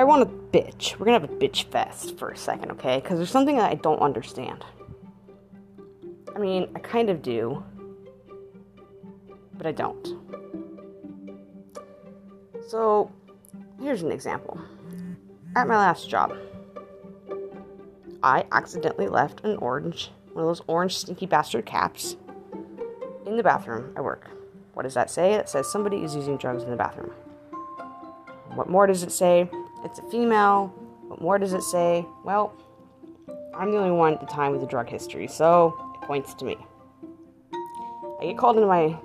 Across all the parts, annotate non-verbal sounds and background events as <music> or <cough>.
I want to bitch. We're gonna have a bitch fest for a second, okay? Because there's something that I don't understand. I mean, I kind of do, but I don't. So, here's an example. At my last job, I accidentally left an orange, one of those orange stinky bastard caps, in the bathroom at work. What does that say? It says somebody is using drugs in the bathroom. What more does it say? It's a female. What more does it say? Well, I'm the only one at the time with a drug history, so it points to me. I get called into my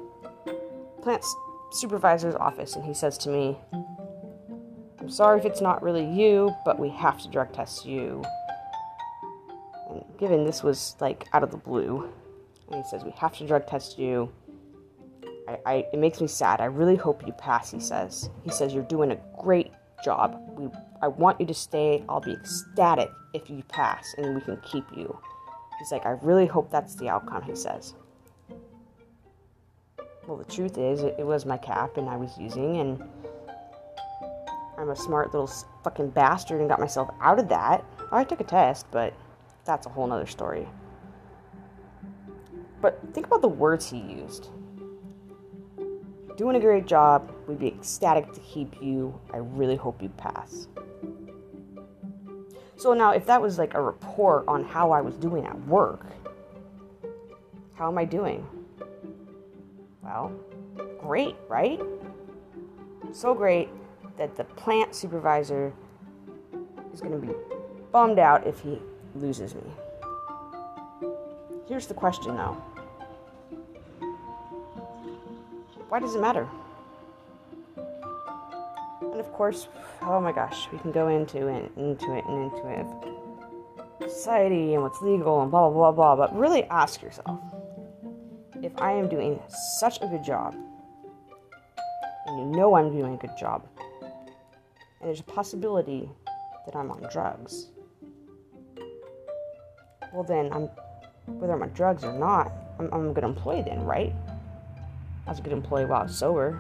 plant supervisor's office, and he says to me, I'm sorry if it's not really you, but we have to drug test you. And given this was like out of the blue, and he says, We have to drug test you. I, I, it makes me sad. I really hope you pass, he says. He says, You're doing a great job. We, I want you to stay. I'll be ecstatic if you pass and we can keep you. He's like, I really hope that's the outcome, he says. Well, the truth is, it, it was my cap and I was using, and I'm a smart little fucking bastard and got myself out of that. Oh, I took a test, but that's a whole nother story. But think about the words he used. Doing a great job. We'd be ecstatic to keep you. I really hope you pass. So now, if that was like a report on how I was doing at work, how am I doing? Well, great, right? So great that the plant supervisor is going to be bummed out if he loses me. Here's the question though why does it matter? And of course, oh my gosh, we can go into it, and into it, and into it. Society and what's legal and blah blah blah blah. But really ask yourself if I am doing such a good job, and you know I'm doing a good job, and there's a possibility that I'm on drugs, well then I'm whether I'm on drugs or not, I'm, I'm a good employee then, right? I was a good employee while I was sober.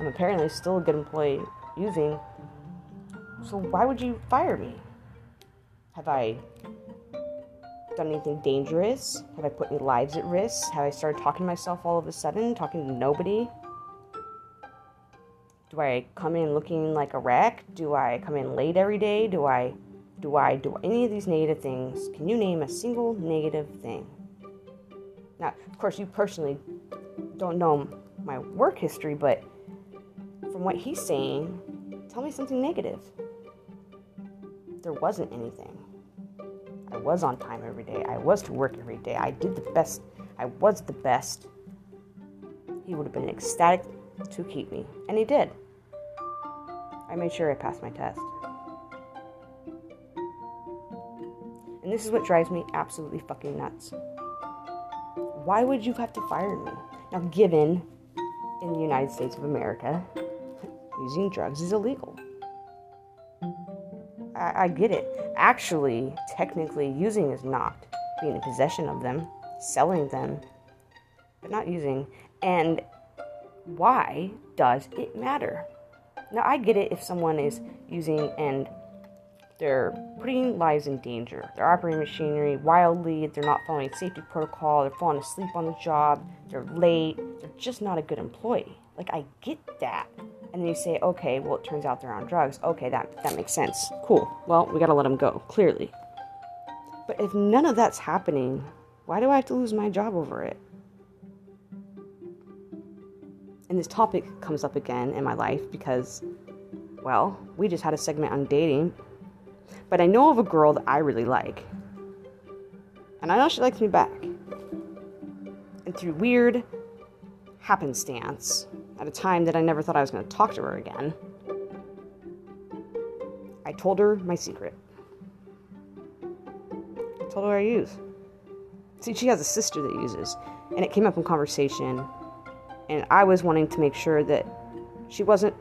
I'm apparently still a good employee using. So why would you fire me? Have I done anything dangerous? Have I put any lives at risk? Have I started talking to myself all of a sudden, talking to nobody? Do I come in looking like a wreck? Do I come in late every day? Do I do I do any of these negative things? Can you name a single negative thing? Now, of course, you personally don't know my work history, but from what he's saying, tell me something negative. There wasn't anything. I was on time every day. I was to work every day. I did the best. I was the best. He would have been ecstatic to keep me, and he did. I made sure I passed my test. And this is what drives me absolutely fucking nuts. Why would you have to fire me? Now, given in the United States of America, using drugs is illegal. I, I get it. Actually, technically, using is not. Being in possession of them, selling them, but not using. And why does it matter? Now, I get it if someone is using and they're putting lives in danger. They're operating machinery wildly. They're not following safety protocol. They're falling asleep on the job. They're late. They're just not a good employee. Like I get that. And then you say, okay, well it turns out they're on drugs. Okay, that that makes sense. Cool. Well, we gotta let them go. Clearly. But if none of that's happening, why do I have to lose my job over it? And this topic comes up again in my life because, well, we just had a segment on dating but I know of a girl that I really like. And I know she likes me back. And through weird happenstance, at a time that I never thought I was going to talk to her again, I told her my secret. I told her I use. See, she has a sister that uses, and it came up in conversation, and I was wanting to make sure that she wasn't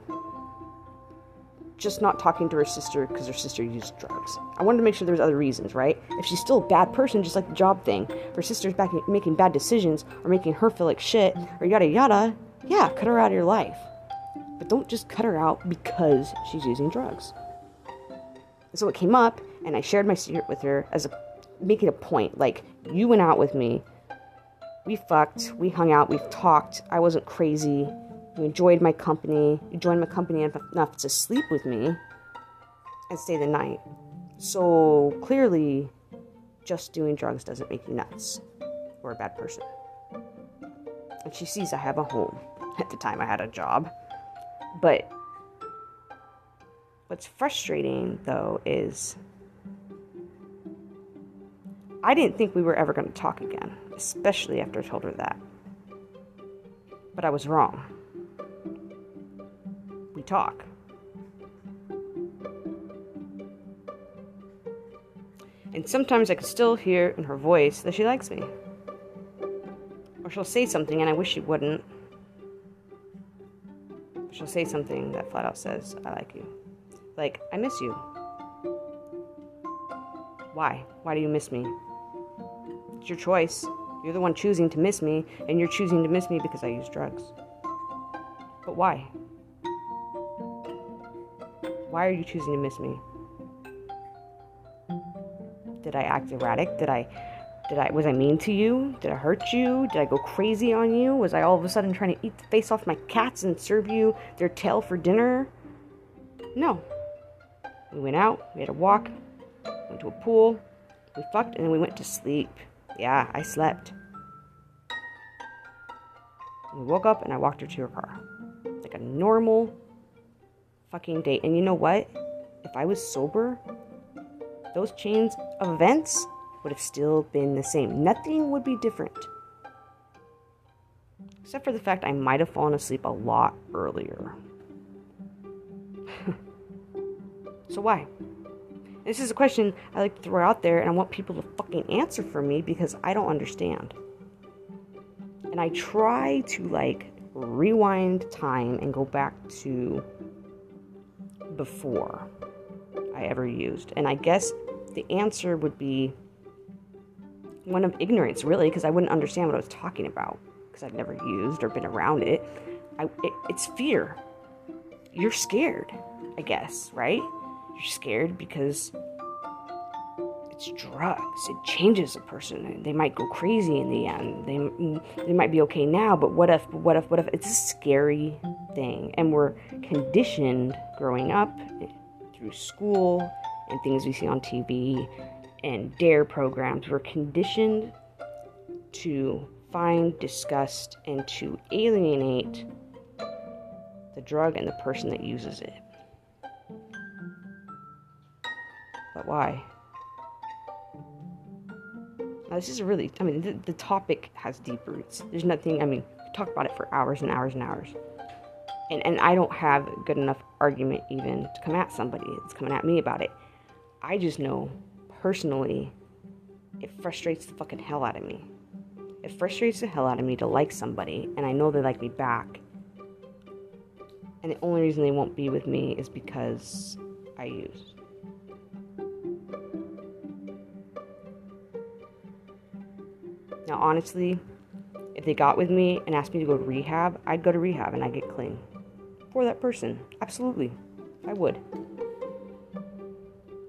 just not talking to her sister because her sister used drugs. I wanted to make sure there was other reasons, right? If she's still a bad person, just like the job thing, her sister's back making bad decisions or making her feel like shit or yada yada, yeah, cut her out of your life. But don't just cut her out because she's using drugs. so it came up, and I shared my secret with her as a making a point. Like, you went out with me. We fucked. We hung out. We've talked. I wasn't crazy. You enjoyed my company. Joined my company enough to sleep with me and stay the night. So clearly, just doing drugs doesn't make you nuts or a bad person. And she sees I have a home. <laughs> At the time, I had a job. But what's frustrating, though, is I didn't think we were ever going to talk again, especially after I told her that. But I was wrong. Talk. And sometimes I can still hear in her voice that she likes me. Or she'll say something and I wish she wouldn't. She'll say something that flat out says, I like you. Like, I miss you. Why? Why do you miss me? It's your choice. You're the one choosing to miss me, and you're choosing to miss me because I use drugs. But why? Why are you choosing to miss me? Did I act erratic? Did I did I was I mean to you? Did I hurt you? Did I go crazy on you? Was I all of a sudden trying to eat the face off my cats and serve you their tail for dinner? No. We went out, we had a walk, went to a pool, we fucked, and then we went to sleep. Yeah, I slept. We woke up and I walked her to her car. Like a normal fucking date. And you know what? If I was sober, those chains of events would have still been the same. Nothing would be different. Except for the fact I might have fallen asleep a lot earlier. <laughs> so why? This is a question I like to throw out there and I want people to fucking answer for me because I don't understand. And I try to like rewind time and go back to before I ever used. And I guess the answer would be one of ignorance, really, because I wouldn't understand what I was talking about because I've never used or been around it. I, it. It's fear. You're scared, I guess, right? You're scared because it's drugs. It changes a person. They might go crazy in the end. They they might be okay now, but what if? What if? What if? It's scary thing, and we're conditioned growing up through school and things we see on TV and DARE programs. We're conditioned to find disgust and to alienate the drug and the person that uses it. But why? Now, this is really, I mean, the, the topic has deep roots. There's nothing, I mean, talk about it for hours and hours and hours. And, and I don't have good enough argument even to come at somebody that's coming at me about it. I just know personally, it frustrates the fucking hell out of me. It frustrates the hell out of me to like somebody, and I know they like me back. And the only reason they won't be with me is because I use. Now, honestly, if they got with me and asked me to go to rehab, I'd go to rehab and I'd get clean. For that person. Absolutely. I would.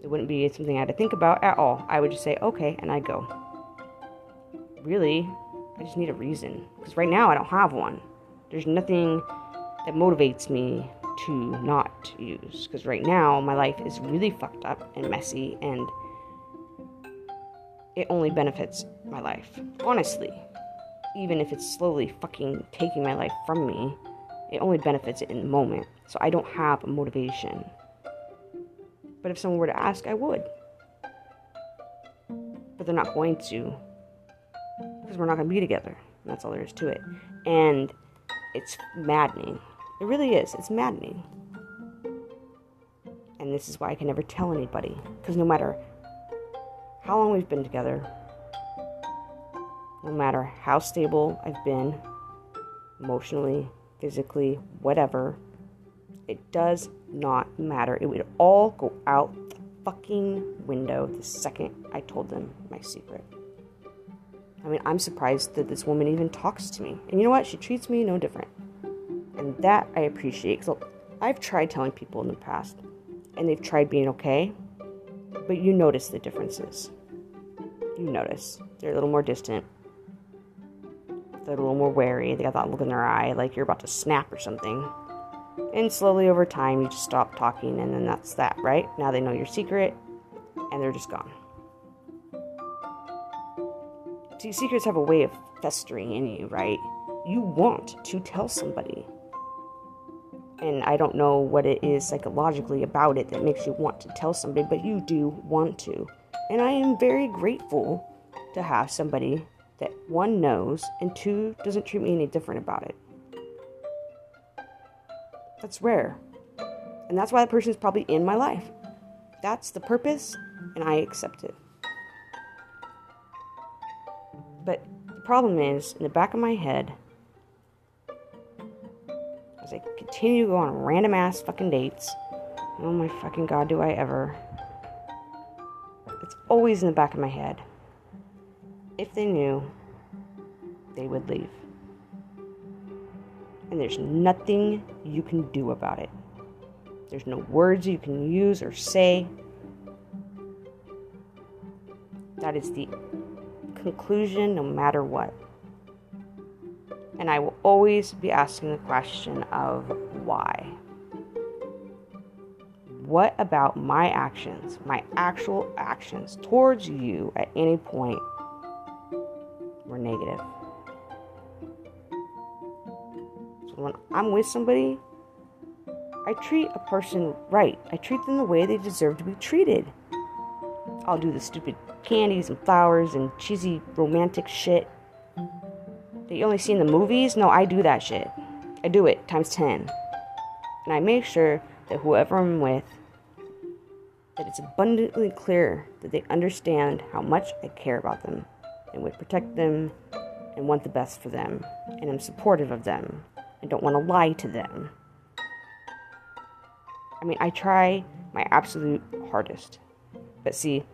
It wouldn't be something I had to think about at all. I would just say, okay, and I'd go. Really, I just need a reason. Because right now I don't have one. There's nothing that motivates me to not use. Because right now my life is really fucked up and messy and it only benefits my life. Honestly. Even if it's slowly fucking taking my life from me, it only benefits it in the moment. So I don't have a motivation but if someone were to ask, I would. But they're not going to. Because we're not going to be together. That's all there is to it. And it's maddening. It really is. It's maddening. And this is why I can never tell anybody. Because no matter how long we've been together, no matter how stable I've been, emotionally, physically, whatever, it does not matter. It would all go out the fucking window the second I told them my secret. I mean, I'm surprised that this woman even talks to me. And you know what? She treats me no different. And that I appreciate. So I've tried telling people in the past, and they've tried being okay, But you notice the differences. You notice. They're a little more distant. They're a little more wary. They got that look in their eye like you're about to snap or something. And slowly over time, you just stop talking, and then that's that, right? Now they know your secret, and they're just gone. See, secrets have a way of festering in you, right? You want to tell somebody. And I don't know what it is psychologically about it that makes you want to tell somebody, but you do want to. And I am very grateful to have somebody that one knows and two doesn't treat me any different about it. That's rare. And that's why that person is probably in my life. That's the purpose, and I accept it. But the problem is, in the back of my head, as I continue to go on random ass fucking dates, oh my fucking god, do I ever. It's always in the back of my head. If they knew, they would leave. And there's nothing you can do about it. There's no words you can use or say. That is the conclusion no matter what. And I will always be asking the question of why. What about my actions, my actual actions towards you at any point I'm with somebody, I treat a person right. I treat them the way they deserve to be treated. I'll do the stupid candies and flowers and cheesy romantic shit that you only see in the movies. No, I do that shit. I do it times 10. And I make sure that whoever I'm with, that it's abundantly clear that they understand how much I care about them and would protect them and want the best for them. And I'm supportive of them and don't want to lie to them. I mean, I try my absolute hardest. But see,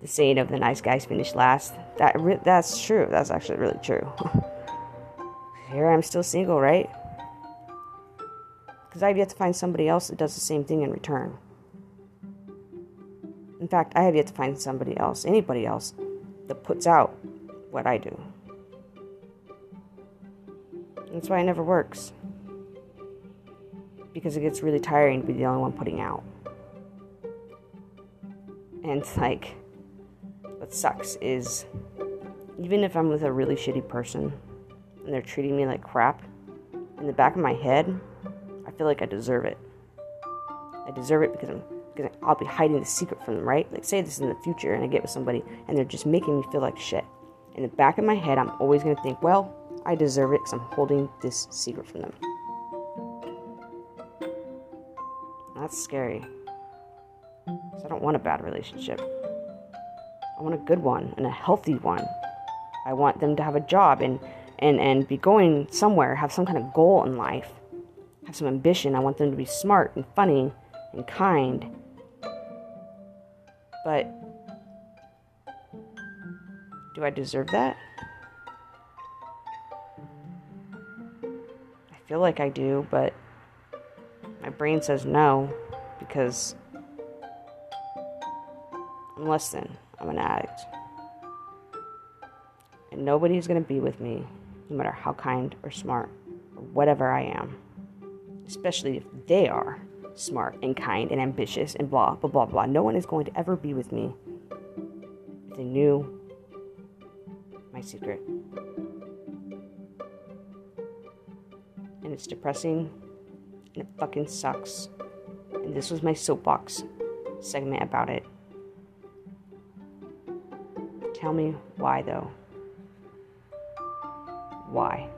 the saying of the nice guys finish last, that re- that's true. That's actually really true. <laughs> Here I'm still single, right? Because I've yet to find somebody else that does the same thing in return. In fact, I have yet to find somebody else, anybody else, that puts out what I do. That's why it never works because it gets really tiring to be the only one putting out. And like, what sucks is even if I'm with a really shitty person and they're treating me like crap, in the back of my head, I feel like I deserve it. I deserve it because I'm because I'll be hiding the secret from them, right? Like say this in the future and I get with somebody and they're just making me feel like shit. In the back of my head, I'm always gonna think, well, I deserve it because I'm holding this secret from them. That's scary. Because I don't want a bad relationship. I want a good one and a healthy one. I want them to have a job and, and, and be going somewhere, have some kind of goal in life, have some ambition. I want them to be smart and funny and kind. But do I deserve that? I feel like I do, but my brain says no because I'm less than. I'm an addict. And nobody's going to be with me, no matter how kind or smart or whatever I am. Especially if they are smart and kind and ambitious and blah, blah, blah, blah. No one is going to ever be with me if they knew my secret. And it's depressing and it fucking sucks. And this was my soapbox segment about it. Tell me why, though. Why?